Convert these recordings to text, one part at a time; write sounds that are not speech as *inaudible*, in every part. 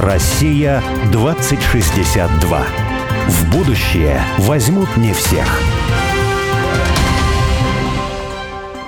Россия 2062. В будущее возьмут не всех.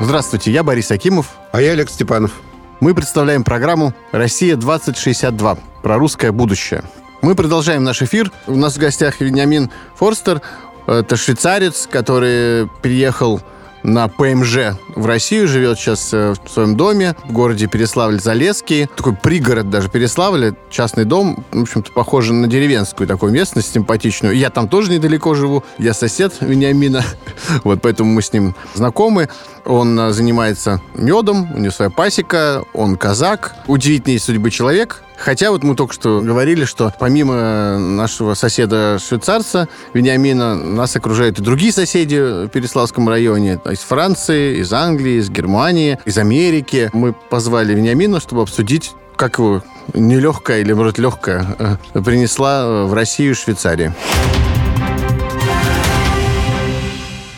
Здравствуйте, я Борис Акимов. А я Олег Степанов. Мы представляем программу «Россия-2062» про русское будущее. Мы продолжаем наш эфир. У нас в гостях Вениамин Форстер. Это швейцарец, который приехал на ПМЖ в Россию, живет сейчас э, в своем доме в городе Переславль-Залесский. Такой пригород даже Переславля, частный дом, в общем-то, похоже на деревенскую такую местность симпатичную. Я там тоже недалеко живу, я сосед Вениамина, *laughs* вот поэтому мы с ним знакомы. Он э, занимается медом, у него своя пасека, он казак, удивительной судьбы человек, Хотя вот мы только что говорили, что помимо нашего соседа-швейцарца Вениамина, нас окружают и другие соседи в Переславском районе. Из Франции, из Англии, из Германии, из Америки. Мы позвали Вениамина, чтобы обсудить, как его нелегкая или, может, легкая э, принесла в Россию Швейцария.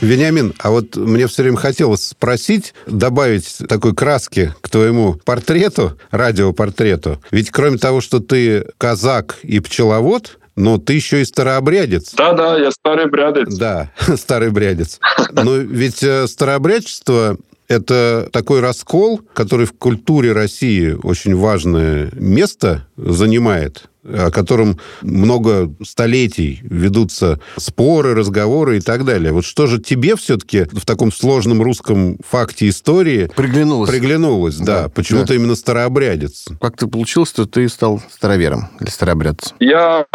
Вениамин, а вот мне все время хотелось спросить, добавить такой краски к твоему портрету, радиопортрету. Ведь кроме того, что ты казак и пчеловод, но ты еще и старообрядец. Да-да, я старый брядец. Да, *laughs* старый брядец. Но ведь э, старообрядчество это такой раскол, который в культуре России очень важное место занимает о котором много столетий ведутся споры, разговоры и так далее. Вот что же тебе все-таки в таком сложном русском факте истории приглянулось? Приглянулось, да. да. Почему-то да. именно старообрядец. Как ты получилось, что ты стал старовером или старообрядцем? Я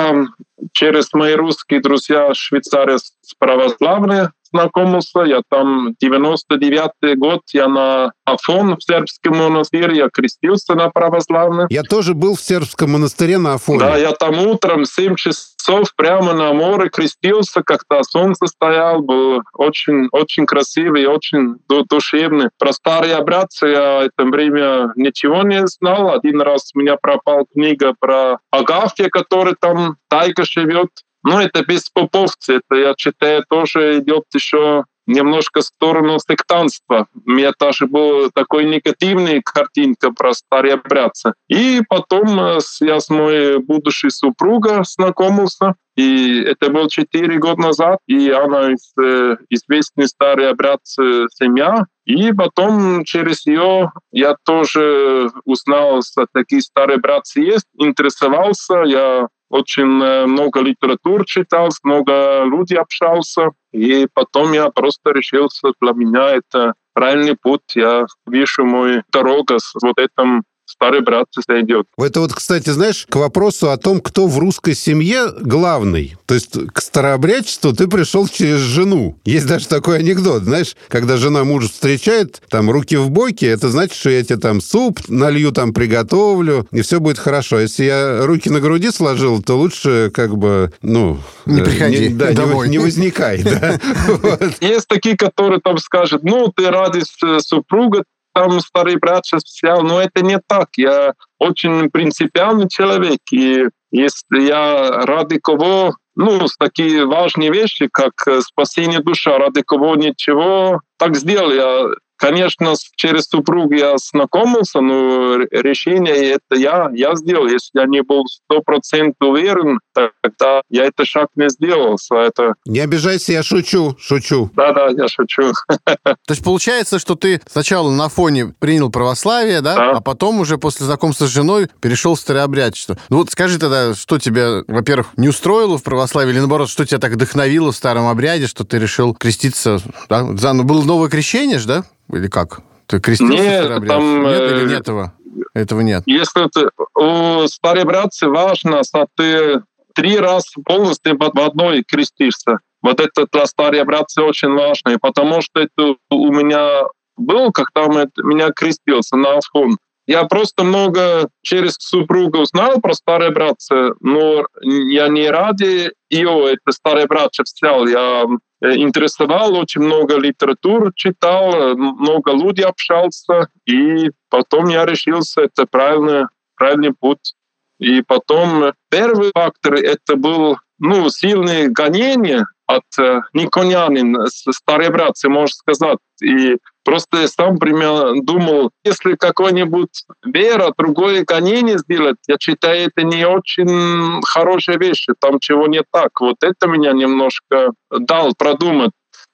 через мои русские друзья швейцарец православные знакомился. Я там 99 год, я на Афон в сербском монастыре, я крестился на православный. Я тоже был в сербском монастыре на Афоне. Да, я там утром 7 часов прямо на море крестился, как-то солнце стоял, был очень, очень красивый, очень душевный. Про старые обрядцы я в это время ничего не знал. Один раз у меня пропала книга про Агафья, который там тайка живет. Ну, это без поповцы, это, я считаю, тоже идет еще немножко в сторону сектанства. У меня тоже была такой негативная картинка про старообрядца. И потом э, я с моей будущей супругой знакомился, и это было 4 года назад, и она из э, известной старой обрядцы семья. И потом через ее я тоже узнал, что такие старые братцы есть, интересовался, я очень э, много литератур читал, много людей общался. И потом я просто решил, что для меня это правильный путь. Я вижу мою дорогу с вот этим старый брат сойдет. Это вот, кстати, знаешь, к вопросу о том, кто в русской семье главный. То есть к старообрядчеству ты пришел через жену. Есть даже такой анекдот, знаешь, когда жена мужа встречает, там, руки в боки, это значит, что я тебе там суп налью, там, приготовлю, и все будет хорошо. Если я руки на груди сложил, то лучше как бы, ну... Не приходи не, да, домой. Не, не возникай, да. *laughs* Есть такие, которые там скажут, ну, ты ради супруга, там старый брат сейчас взял, но это не так. Я очень принципиальный человек, и если я ради кого, ну, такие важные вещи, как спасение души, ради кого ничего, так сделал. Я Конечно, через супругу я знакомился, но решение это я, я сделал. Если я не был сто процентов уверен, тогда я этот шаг не сделал. Это... Не обижайся, я шучу, шучу. Да-да, я шучу. *laughs* То есть получается, что ты сначала на фоне принял православие, да? да? А потом уже после знакомства с женой перешел в старообрядчество. Ну вот скажи тогда, что тебя, во-первых, не устроило в православии, или наоборот, что тебя так вдохновило в старом обряде, что ты решил креститься, да? Заново было новое крещение же, да? Или как? Ты крестился нет, там, нет или нет этого? Этого нет. Если ты, у старобрядцы важно, что ты три раза полностью в одной крестишься. Вот это для старобрядца очень важно, потому что это у меня был, когда меня крестился на Афон. Я просто много через супругу узнал про старые братцы, но я не ради ее, это старые братья взял. Я э, интересовал, очень много литературы читал, много людей общался, и потом я решился, это правильный, правильный путь. И потом первый фактор это был ну, сильное гонение от э, Никонянин, старые братцы, можно сказать. И просто я сам примерно думал, если какой-нибудь вера другое гонение сделать, я считаю, это не очень хорошая вещь, там чего не так. Вот это меня немножко дал продумать.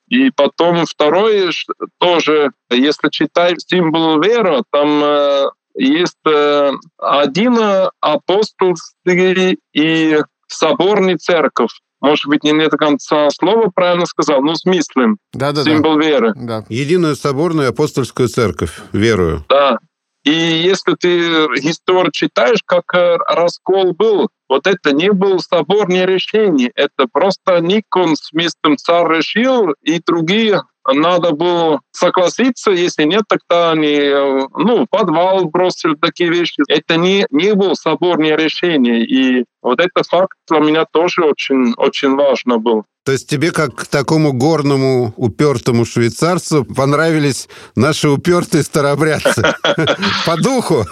И потом второе тоже, если читать символ веры, там э, есть э, один апостольский и соборный церковь. Может быть, не до конца слова правильно сказал, но смыслен. Да, да, Символ да. веры. Да. Единую соборную апостольскую церковь, верую. Да. И если ты историю читаешь, как э, раскол был, вот это не был соборное решение, это просто Никон с местом царь решил, и другие надо было согласиться, если нет, тогда они э, ну, подвал бросили такие вещи. Это не, не было соборное решение. И вот этот факт для меня тоже очень, очень важно был. То есть тебе, как такому горному, упертому швейцарцу, понравились наши упертые старобрядцы? *laughs* По духу?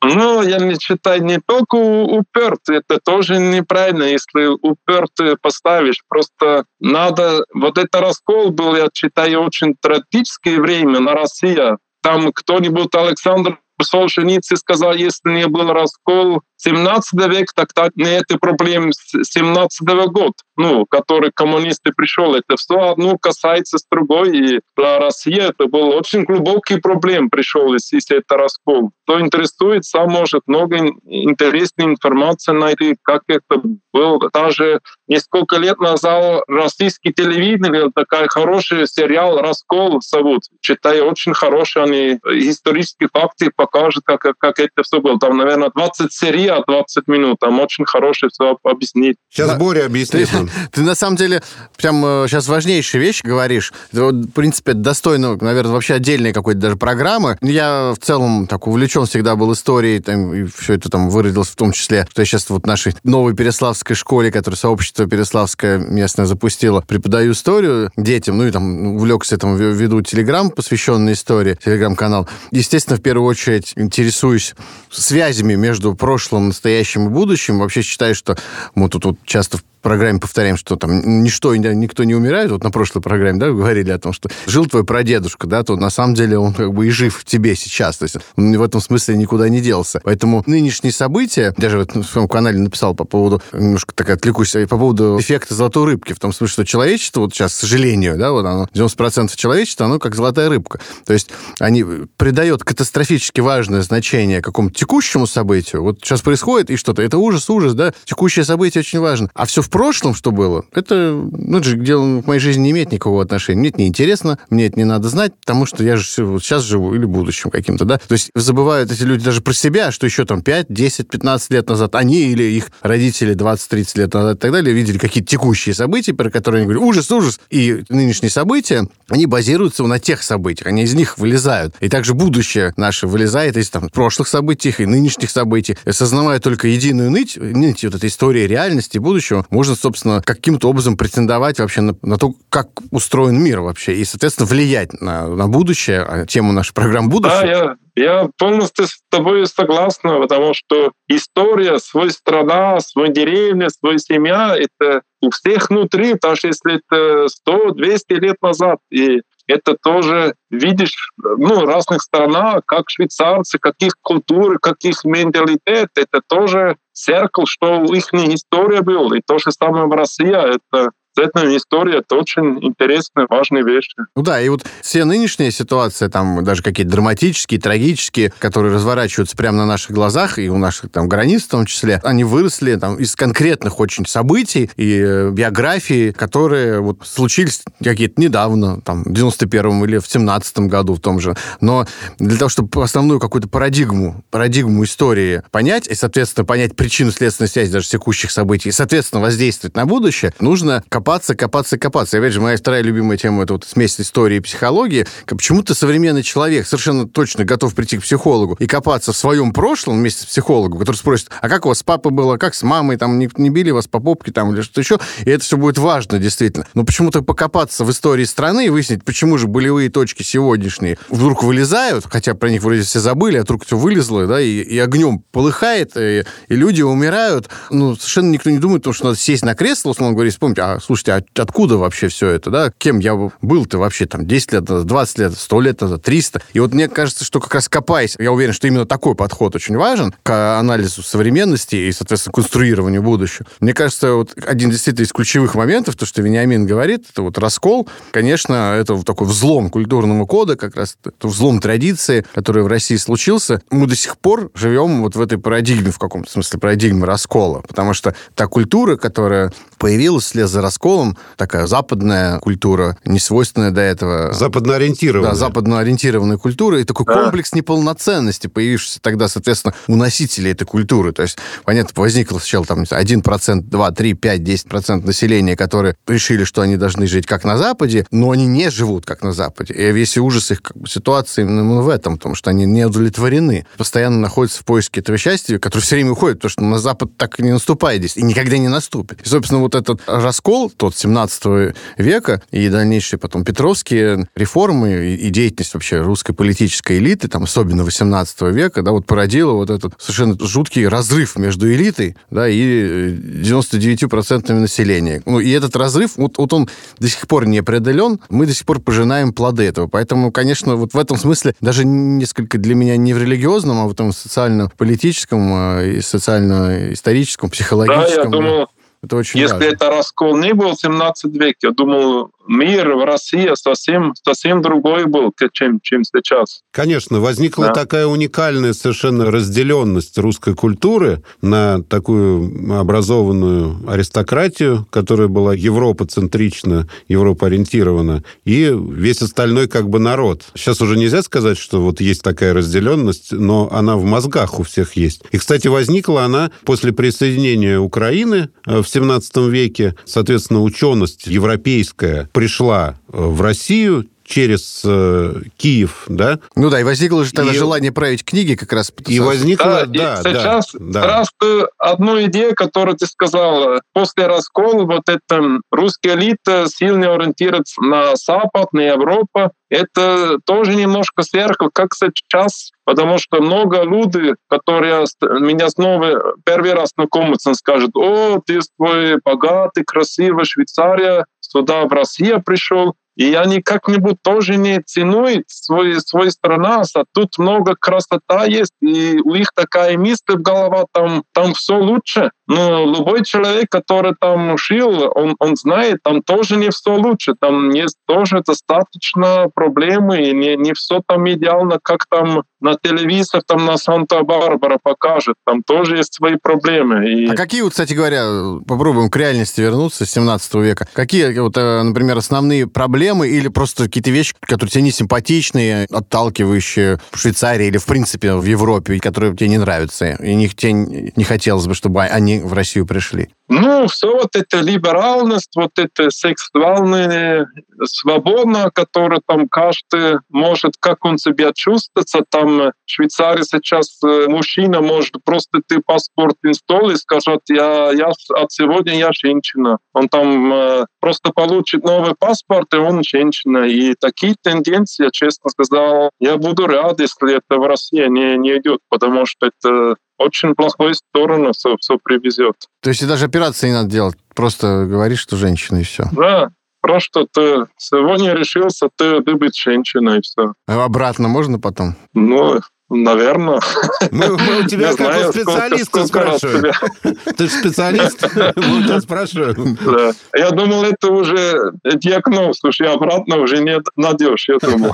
Ну, я не считаю не только упертые, это тоже неправильно, если упертые поставишь. Просто надо... Вот это раскол был, я считаю, очень трагическое время на России. Там кто-нибудь Александр Солженицын сказал, если не был раскол 17 век, так, так не это проблем 17 года, ну, который коммунисты пришел. Это все одно касается с другой. И для России это был очень глубокий проблем пришел, если это раскол. Кто интересует, сам может много интересной информации найти, как это было. Даже несколько лет назад российский телевидение такой хороший сериал «Раскол» зовут. Читаю, очень хорошие они исторические факты покажут, как, как это все было. Там, наверное, 20 серий а 20 минут. Там очень хорошее все объяснить. Сейчас да. Боря объяснит. Ты, *laughs* ты на самом деле прям сейчас э, важнейшие вещи говоришь. В принципе, достойно, наверное, вообще отдельной какой-то даже программы. Я в целом так увлечен всегда был историей, там, и все это там выродилось в том числе, что я сейчас вот в нашей новой Переславской школе, которую сообщество Переславское местное запустило, преподаю историю детям, ну и там увлекся этому, веду телеграм, посвященный истории, телеграм-канал. Естественно, в первую очередь интересуюсь связями между прошлым, настоящим и будущим. Вообще считаю, что мы тут вот часто в программе повторяем, что там ничто, никто не умирает. Вот на прошлой программе, да, говорили о том, что жил твой прадедушка, да, то на самом деле он как бы и жив в тебе сейчас. То есть он в этом смысле никуда не делся. Поэтому нынешние события, даже вот в своем канале написал по поводу, немножко так отвлекусь, по поводу эффекта золотой рыбки, в том смысле, что человечество, вот сейчас, к сожалению, да, вот оно, 90% человечества, оно как золотая рыбка. То есть они придают катастрофически важное значение какому-то текущему событию. Вот сейчас происходит, и что-то, это ужас, ужас, да, текущее событие очень важно. А все в прошлом, что было, это, ну, это же к делу в моей жизни не имеет никакого отношения. Мне это неинтересно, мне это не надо знать, потому что я же сейчас живу или в будущем каким-то, да. То есть забывают эти люди даже про себя, что еще там 5, 10, 15 лет назад они или их родители 20-30 лет назад и так далее видели какие-то текущие события, про которые они говорят, ужас, ужас. И нынешние события, они базируются на тех событиях, они из них вылезают. И также будущее наше вылезает из там, прошлых событий и нынешних событий. Осознавая только единую нить, нить вот этой истории реальности будущего, можно, собственно, каким-то образом претендовать вообще на, на то, как устроен мир вообще, и, соответственно, влиять на, на будущее, а тему нашей программы «Будущее». Да, я, я полностью с тобой согласна, потому что история, свой страна, свой деревня, свой семья — это у всех внутри, даже если это 100-200 лет назад. И это тоже видишь, ну, разных странах, как швейцарцы, каких культур, каких менталитет, это тоже зеркало, что их история была. И то же самое в России, это Цветная история — это очень интересная, важная вещь. Ну да, и вот все нынешние ситуации, там даже какие-то драматические, трагические, которые разворачиваются прямо на наших глазах, и у наших там границ в том числе, они выросли там из конкретных очень событий и э, биографий, которые вот случились какие-то недавно, там, в 91-м или в 17-м году в том же. Но для того, чтобы основную какую-то парадигму, парадигму истории понять, и, соответственно, понять причину следственной связи даже текущих событий, и, соответственно, воздействовать на будущее, нужно копаться, копаться, копаться. И, опять же, моя вторая любимая тема — это вот смесь истории и психологии. Почему-то современный человек совершенно точно готов прийти к психологу и копаться в своем прошлом вместе с психологом, который спросит, а как у вас с папой было, как с мамой, там, не, не били вас по попке там или что-то еще. И это все будет важно, действительно. Но почему-то покопаться в истории страны и выяснить, почему же болевые точки сегодняшние вдруг вылезают, хотя про них вроде все забыли, а вдруг все вылезло, да, и, и огнем полыхает, и, и люди умирают. Ну, совершенно никто не думает, потому что надо сесть на кресло, условно говоря, и вспомнить, а, слушайте, а откуда вообще все это, да? Кем я был-то вообще там 10 лет назад, 20 лет, 100 лет назад, 300? И вот мне кажется, что как раз копаясь, я уверен, что именно такой подход очень важен к анализу современности и, соответственно, конструированию будущего. Мне кажется, вот один действительно из ключевых моментов, то, что Вениамин говорит, это вот раскол, конечно, это такой взлом культурного кода, как раз это взлом традиции, который в России случился. Мы до сих пор живем вот в этой парадигме, в каком-то смысле парадигме раскола, потому что та культура, которая появилась вслед за расколом, такая западная культура, не свойственная до этого. Западно-ориентированная. Да, западно-ориентированная культура и такой да. комплекс неполноценности, появившийся тогда, соответственно, у носителей этой культуры. То есть, понятно, возникло сначала там 1%, 2, 3, 5, 10% населения, которые решили, что они должны жить как на Западе, но они не живут как на Западе. И весь ужас их как бы, ситуации именно в этом, потому что они не удовлетворены. Постоянно находятся в поиске этого счастья, которое все время уходит, потому что на Запад так и не наступает здесь, и никогда не наступит. И, собственно, вот этот раскол, тот 17 века, и дальнейшие потом Петровские реформы и деятельность вообще русской политической элиты, там, особенно 18 века, да, вот породила вот этот совершенно жуткий разрыв между элитой, да, и 99% э, населения. Ну, и этот разрыв, вот, вот он до сих пор не преодолен, мы до сих пор пожинаем плоды этого. Поэтому, конечно, вот в этом смысле даже несколько для меня не в религиозном, а в этом социально-политическом а, и социально-историческом, психологическом. Да, я думал, это очень Если важно. это раскол не был в 17 веке, я думал, мир в России совсем, совсем другой был, чем, чем сейчас. Конечно, возникла да. такая уникальная совершенно разделенность русской культуры на такую образованную аристократию, которая была европоцентрична, европоориентирована, и весь остальной как бы народ. Сейчас уже нельзя сказать, что вот есть такая разделенность, но она в мозгах у всех есть. И, кстати, возникла она после присоединения Украины э, в 17 веке. Соответственно, ученость европейская пришла э, в Россию через э, Киев, да? Ну да, и возникло же тогда и... желание править книги как раз. И возникло, да, да. Сейчас да, раз да. одну идею, которую ты сказал, после раскола вот эта русская элита сильно ориентируется на Запад, на Европу, это тоже немножко сверху, как сейчас, потому что много людей, которые меня снова первый раз знакомятся, скажут, о, ты твой богатый, красивый Швейцария, сюда в Россию пришел, и они как-нибудь тоже не ценуют свой, свой страна, а тут много красота есть, и у них такая мысль в голове, там, там все лучше. Но любой человек, который там жил, он, он знает, там тоже не все лучше, там есть тоже достаточно проблемы, и не, не все там идеально, как там на телевизор там на Санта-Барбара покажет, там тоже есть свои проблемы. И... А какие, вот, кстати говоря, попробуем к реальности вернуться с 17 века, какие, вот, э, например, основные проблемы или просто какие-то вещи, которые тебе не симпатичные, отталкивающие в Швейцарии или, в принципе, в Европе, которые тебе не нравятся, и них тебе не хотелось бы, чтобы они в Россию пришли? Ну, все вот это либеральность, вот это сексуальная свобода, которая там каждый может, как он себя чувствует, там в Швейцарии сейчас э, мужчина может просто ты паспорт инсталл и скажет, я, я от сегодня я женщина. Он там э, просто получит новый паспорт, и он женщина. И такие тенденции, я честно сказал, я буду рад, если это в России не, не идет, потому что это очень плохую сторону все, все привезет. То есть и даже операции не надо делать, просто говоришь, что женщина и все. Да, просто ты сегодня решился, ты, ты быть женщиной и все. А обратно можно потом? Ну, Наверное. Мы, мы у тебя как знаю, у специалиста сколько, спрашиваем. Ты же специалист? *laughs* Мы у тебя спрашиваем. Да. Я думал, это уже диагноз. Слушай, обратно уже не найдешь, я думал.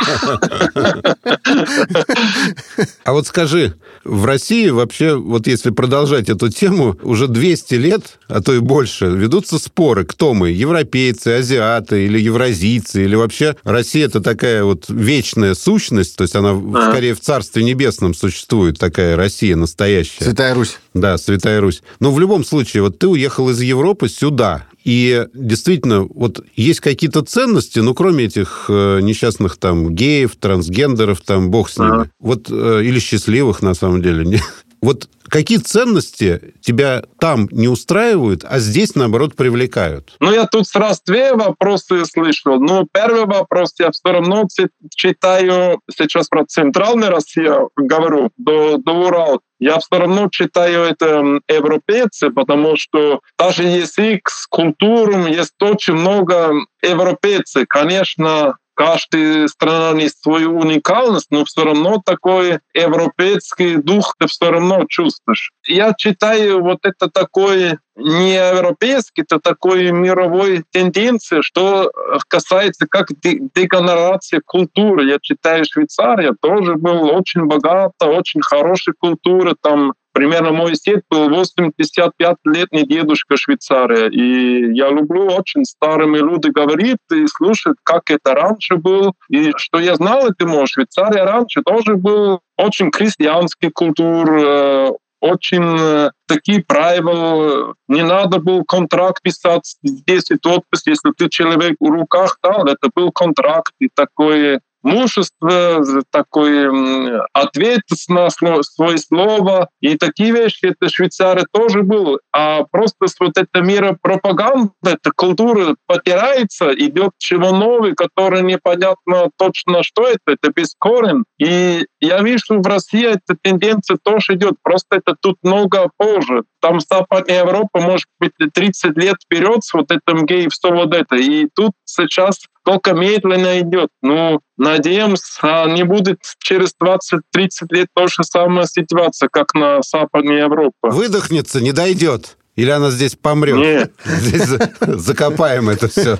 А вот скажи, в России вообще, вот если продолжать эту тему, уже 200 лет, а то и больше, ведутся споры, кто мы, европейцы, азиаты или евразийцы, или вообще Россия это такая вот вечная сущность, то есть она скорее в Царстве Небесном Небесном существует такая Россия настоящая. Святая Русь. Да, Святая Русь. Но в любом случае, вот ты уехал из Европы сюда, и действительно, вот есть какие-то ценности, ну, кроме этих э, несчастных там геев, трансгендеров, там, бог с ними. Ага. Вот, э, или счастливых, на самом деле. *laughs* Вот какие ценности тебя там не устраивают, а здесь, наоборот, привлекают? Ну, я тут сразу две вопросы слышал. Ну, первый вопрос, я все равно читаю сейчас про Центральную Россию, говорю, до, до Урала. Я все равно читаю это европейцы, потому что даже язык с культурой есть очень много европейцев. Конечно, каждая страна несет свою уникальность, но все равно такой европейский дух ты все равно чувствуешь. Я читаю вот это такое не европейский, это такой мировой тенденции, что касается как дегенерации культуры. Я читаю Швейцария, тоже был очень богата, очень хорошая культура, там Примерно мой дед был 85-летний дедушка Швейцария. И я люблю очень старыми люди говорить и слушать, как это раньше было. И что я знал, это может, Швейцария раньше тоже был очень крестьянский культур, э, очень э, такие правила. Не надо был контракт писать здесь и подпись, если ты человек в руках дал, это был контракт и такое мужество, такой ответ на свое слово. И такие вещи, это Швейцария тоже был. А просто вот эта мира пропаганды, эта культура потирается, идет чего новый, который непонятно точно, что это, это бескорен. И я вижу, в России эта тенденция тоже идет, просто это тут много позже. Там Западная Европа, может быть, 30 лет вперед с вот этим гей, все вот это. И тут сейчас только медленно идет. Ну, надеемся, не будет через 20-30 лет то же самая ситуация, как на Западной Европе. Выдохнется, не дойдет. Или она здесь помрет? Нет. *laughs* Здесь закопаем это все.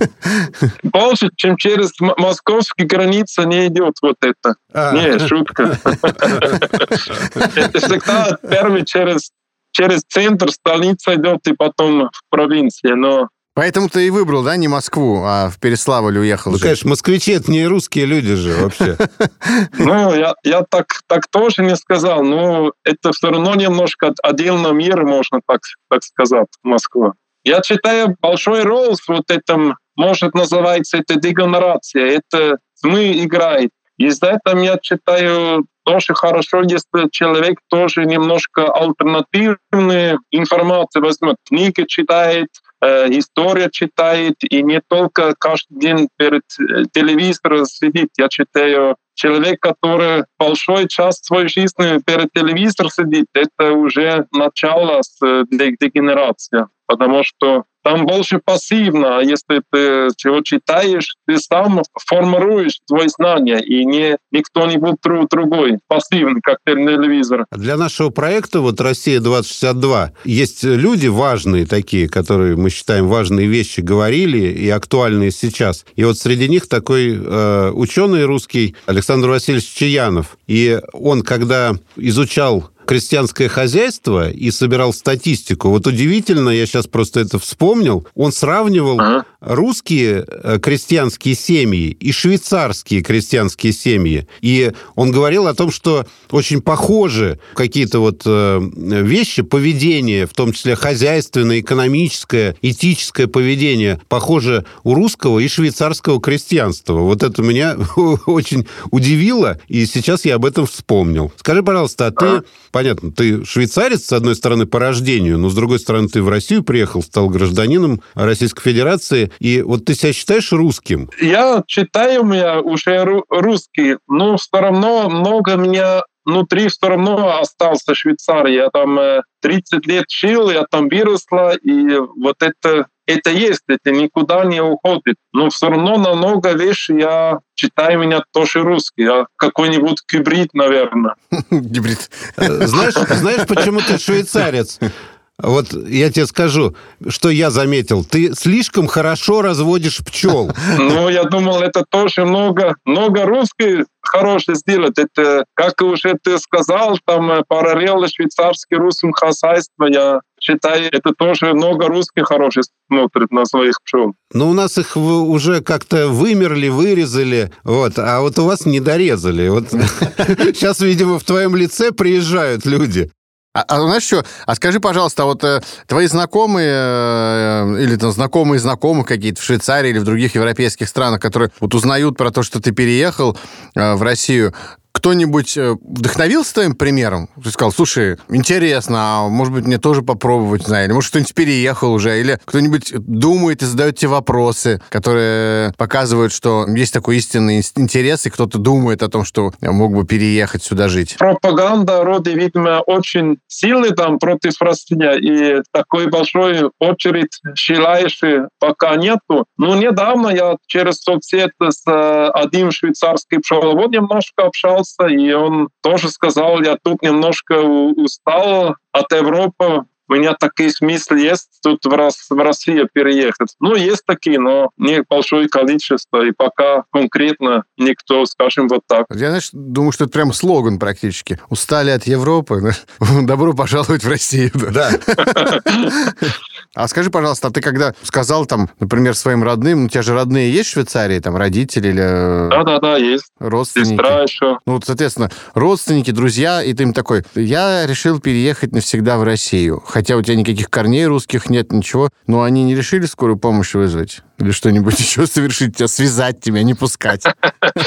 Больше, чем через московские границы не идет вот это. А. Не, шутка. *laughs* Это всегда первый через через центр, столица идет и потом в провинции. Но Поэтому ты и выбрал, да, не Москву, а в Переславль уехал. Ну, жить. конечно, москвичи это не русские люди же вообще. *laughs* Ну, я, я так, так тоже не сказал, но это все равно немножко отдельный мир, можно так, так сказать, Москва. Я считаю, большой роль в вот этом, может называется это дегенерация, это мы играет. И за это я считаю, тоже хорошо, если человек тоже немножко альтернативную информацию возьмет, книги читает, история читает, и не только каждый день перед э, телевизором сидит. Я читаю человек, который большой часть своей жизни перед телевизором сидит, это уже начало э, дегенерации, потому что там больше пассивно. Если ты чего читаешь, ты сам формируешь твои знания, и не, не кто-нибудь другой, пассивный, как телевизор. Для нашего проекта вот «Россия-2062» есть люди важные такие, которые мы считаем важные вещи говорили и актуальные сейчас. И вот среди них такой э, ученый русский Александр Васильевич Чаянов. И он, когда изучал крестьянское хозяйство и собирал статистику. Вот удивительно, я сейчас просто это вспомнил, он сравнивал ага. русские э, крестьянские семьи и швейцарские крестьянские семьи. И он говорил о том, что очень похожи какие-то вот э, вещи, поведение, в том числе хозяйственное, экономическое, этическое поведение, похоже у русского и швейцарского крестьянства. Вот это меня *laughs* очень удивило, и сейчас я об этом вспомнил. Скажи, пожалуйста, а ты понятно, ты швейцарец, с одной стороны, по рождению, но с другой стороны, ты в Россию приехал, стал гражданином Российской Федерации. И вот ты себя считаешь русским? Я считаю меня уже русский, но все равно много меня внутри все равно остался Швейцария. Я там 30 э, лет жил, я там выросла, и вот это это есть, это никуда не уходит. Но все равно на много вещей я читаю меня тоже русский, а какой-нибудь гибрид, наверное. *laughs* Гибрид. Э, знаешь, знаешь, почему ты швейцарец? Вот я тебе скажу, что я заметил. Ты слишком хорошо разводишь пчел. *laughs* Ну, я думал, это тоже много, много русских хорошее сделать. Это, как уже ты сказал, там э, параллельно швейцарский русским хозяйство, я считаю, это тоже много русских хороших смотрит на своих пчел. Но у нас их уже как-то вымерли, вырезали, вот, а вот у вас не дорезали. Вот *laughs* сейчас, видимо, в твоем лице приезжают люди. А, а знаешь что? А скажи, пожалуйста, а вот э, твои знакомые э, или там знакомые знакомых какие-то в Швейцарии или в других европейских странах, которые вот узнают про то, что ты переехал э, в Россию, кто-нибудь э, вдохновился твоим примером? Ты сказал, слушай, интересно, а может быть мне тоже попробовать, знаю, или может кто-нибудь переехал уже, или кто-нибудь думает и задает тебе вопросы, которые показывают, что есть такой истинный интерес, и кто-то думает о том, что мог бы переехать сюда жить. Пропаганда роды, видимо, очень сильный там против растения, и такой большой очередь желающих пока нету. Но недавно я через соцсети с э, одним швейцарским пчеловодом немножко общался, и он тоже сказал, я тут немножко устал от Европы, у меня такие смыслы есть тут в, Рос, в Россию переехать. Ну, есть такие, но не большое количество, и пока конкретно никто, скажем, вот так. Я, знаешь, думаю, что это прям слоган практически. Устали от Европы, *laughs* добро пожаловать в Россию. *laughs* Да. А скажи, пожалуйста, а ты когда сказал там, например, своим родным, у тебя же родные есть в Швейцарии, там родители или... Да-да-да, есть. Родственники. Сестра еще. Ну, вот, соответственно, родственники, друзья, и ты им такой, я решил переехать навсегда в Россию. Хотя у тебя никаких корней русских нет, ничего. Но они не решили скорую помощь вызвать? Или что-нибудь *laughs* еще совершить, тебя связать тебя, не пускать?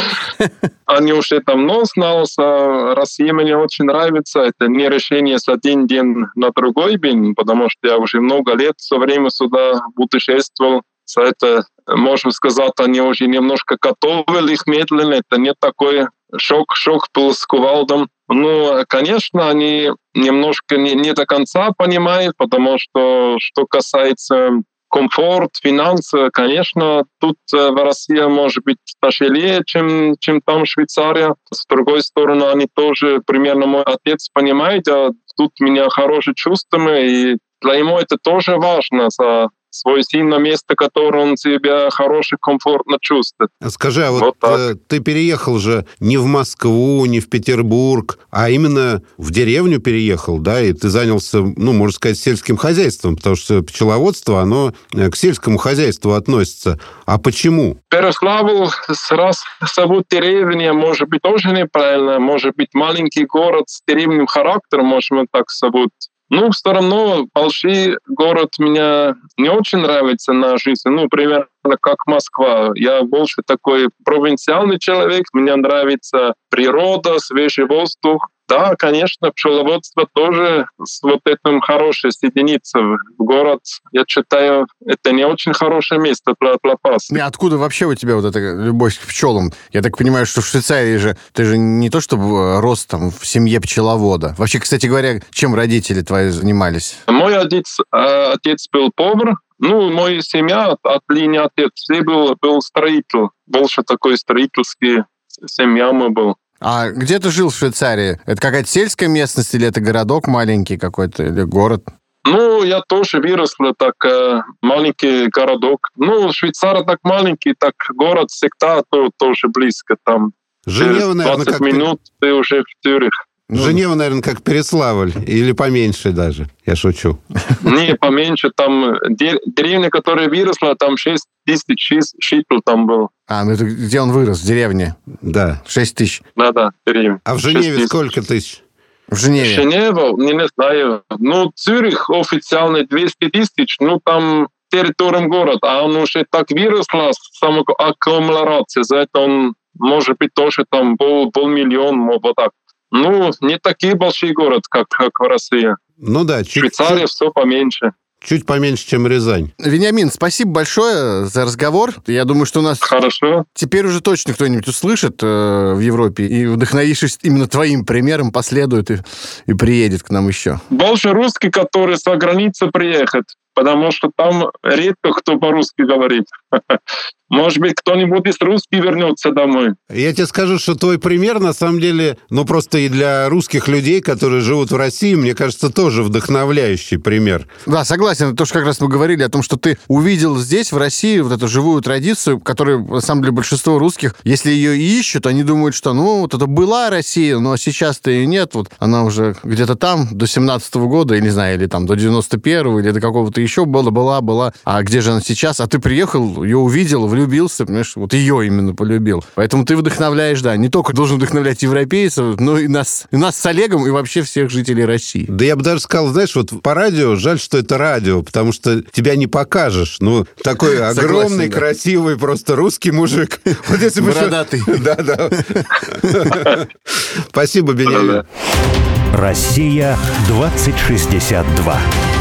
*laughs* Они уже там нос на нос, а Россия мне очень нравится. Это не решение с один день на другой день, потому что я уже много лет все время сюда путешествовал. За это, можно сказать, они уже немножко готовили их медленно. Это не такой шок, шок был с кувалдом. Ну, конечно, они немножко не, не до конца понимают, потому что, что касается комфорт, финансы, конечно, тут в России может быть тяжелее, чем, чем там Швейцария. С другой стороны, они тоже, примерно мой отец понимает, а тут у меня хорошие чувства, и для него это тоже важно за свой сын на место, которое он себя хорошо, комфортно чувствует. Скажи, а вот, вот э, ты переехал же не в Москву, не в Петербург, а именно в деревню переехал, да, и ты занялся, ну, можно сказать, сельским хозяйством, потому что пчеловодство, оно э, к сельскому хозяйству относится. А почему? Переславу раз зовут деревня, может быть, тоже неправильно, может быть, маленький город с деревним характером, можем так зовут. Ну, все равно большой город меня не очень нравится на жизнь. Ну, примерно как Москва. Я больше такой провинциальный человек. Мне нравится природа, свежий воздух. Да, конечно, пчеловодство тоже с вот этим хорошее соединиться в город. Я считаю, это не очень хорошее место для, для пасты. И откуда вообще у тебя вот эта любовь к пчелам? Я так понимаю, что в Швейцарии же ты же не то чтобы рос там в семье пчеловода. Вообще, кстати говоря, чем родители твои занимались? Мой отец, э, отец был повар, ну, моя семья от линии отец все был, был строитель. Больше такой строительский семья мы был. А где ты жил в Швейцарии? Это какая-то сельская местность или это городок маленький какой-то или город? Ну, я тоже вырос так э, маленький городок. Ну, Швейцария так маленький, так город всегда то, тоже близко там. Женева, наверное, 20 как минут ты уже в Тюрих. Ну, Женева, наверное, как Переславль, или поменьше даже, я шучу. *laughs* Не, поменьше, там деревня, которая выросла, там 6 тысяч жителей там было. А, ну это где он вырос, в деревне? Да. 6 тысяч. Да-да, деревня. А в Женеве сколько тысяч? В Женеве? Женева, не, не знаю. Ну, Цюрих официально 200 тысяч, ну, там территориям город, а он уже так выросла, самоаккумуляция, за это он может быть тоже там пол, полмиллиона, вот так. Ну, не такие большие город, как, как в России. Ну да, чуть, Швейцария чуть, все поменьше. Чуть поменьше, чем Рязань. Вениамин, спасибо большое за разговор. Я думаю, что у нас Хорошо. теперь уже точно кто-нибудь услышит э, в Европе и, вдохновившись именно твоим примером, последует и, и приедет к нам еще. Больше русских, которые с границы приехать потому что там редко кто по-русски говорит. *laughs* Может быть, кто-нибудь из русских вернется домой. Я тебе скажу, что твой пример, на самом деле, ну, просто и для русских людей, которые живут в России, мне кажется, тоже вдохновляющий пример. Да, согласен. То, что как раз мы говорили о том, что ты увидел здесь, в России, вот эту живую традицию, которая, на самом деле, большинство русских, если ее ищут, они думают, что, ну, вот это была Россия, но сейчас-то ее нет. Вот она уже где-то там до 17 -го года, или не знаю, или там до 91-го, или до какого-то еще была, была, была. А где же она сейчас? А ты приехал ее увидел, влюбился, понимаешь, вот ее именно полюбил. Поэтому ты вдохновляешь, да, не только должен вдохновлять европейцев, но и нас, и нас с Олегом, и вообще всех жителей России. Да я бы даже сказал, знаешь, вот по радио, жаль, что это радио, потому что тебя не покажешь. Ну, такой *laughs* огромный, да. красивый, просто русский мужик. *laughs* Вот если бы... Бородатый. *laughs* Да, да. Спасибо. Да-да. Россия 2062.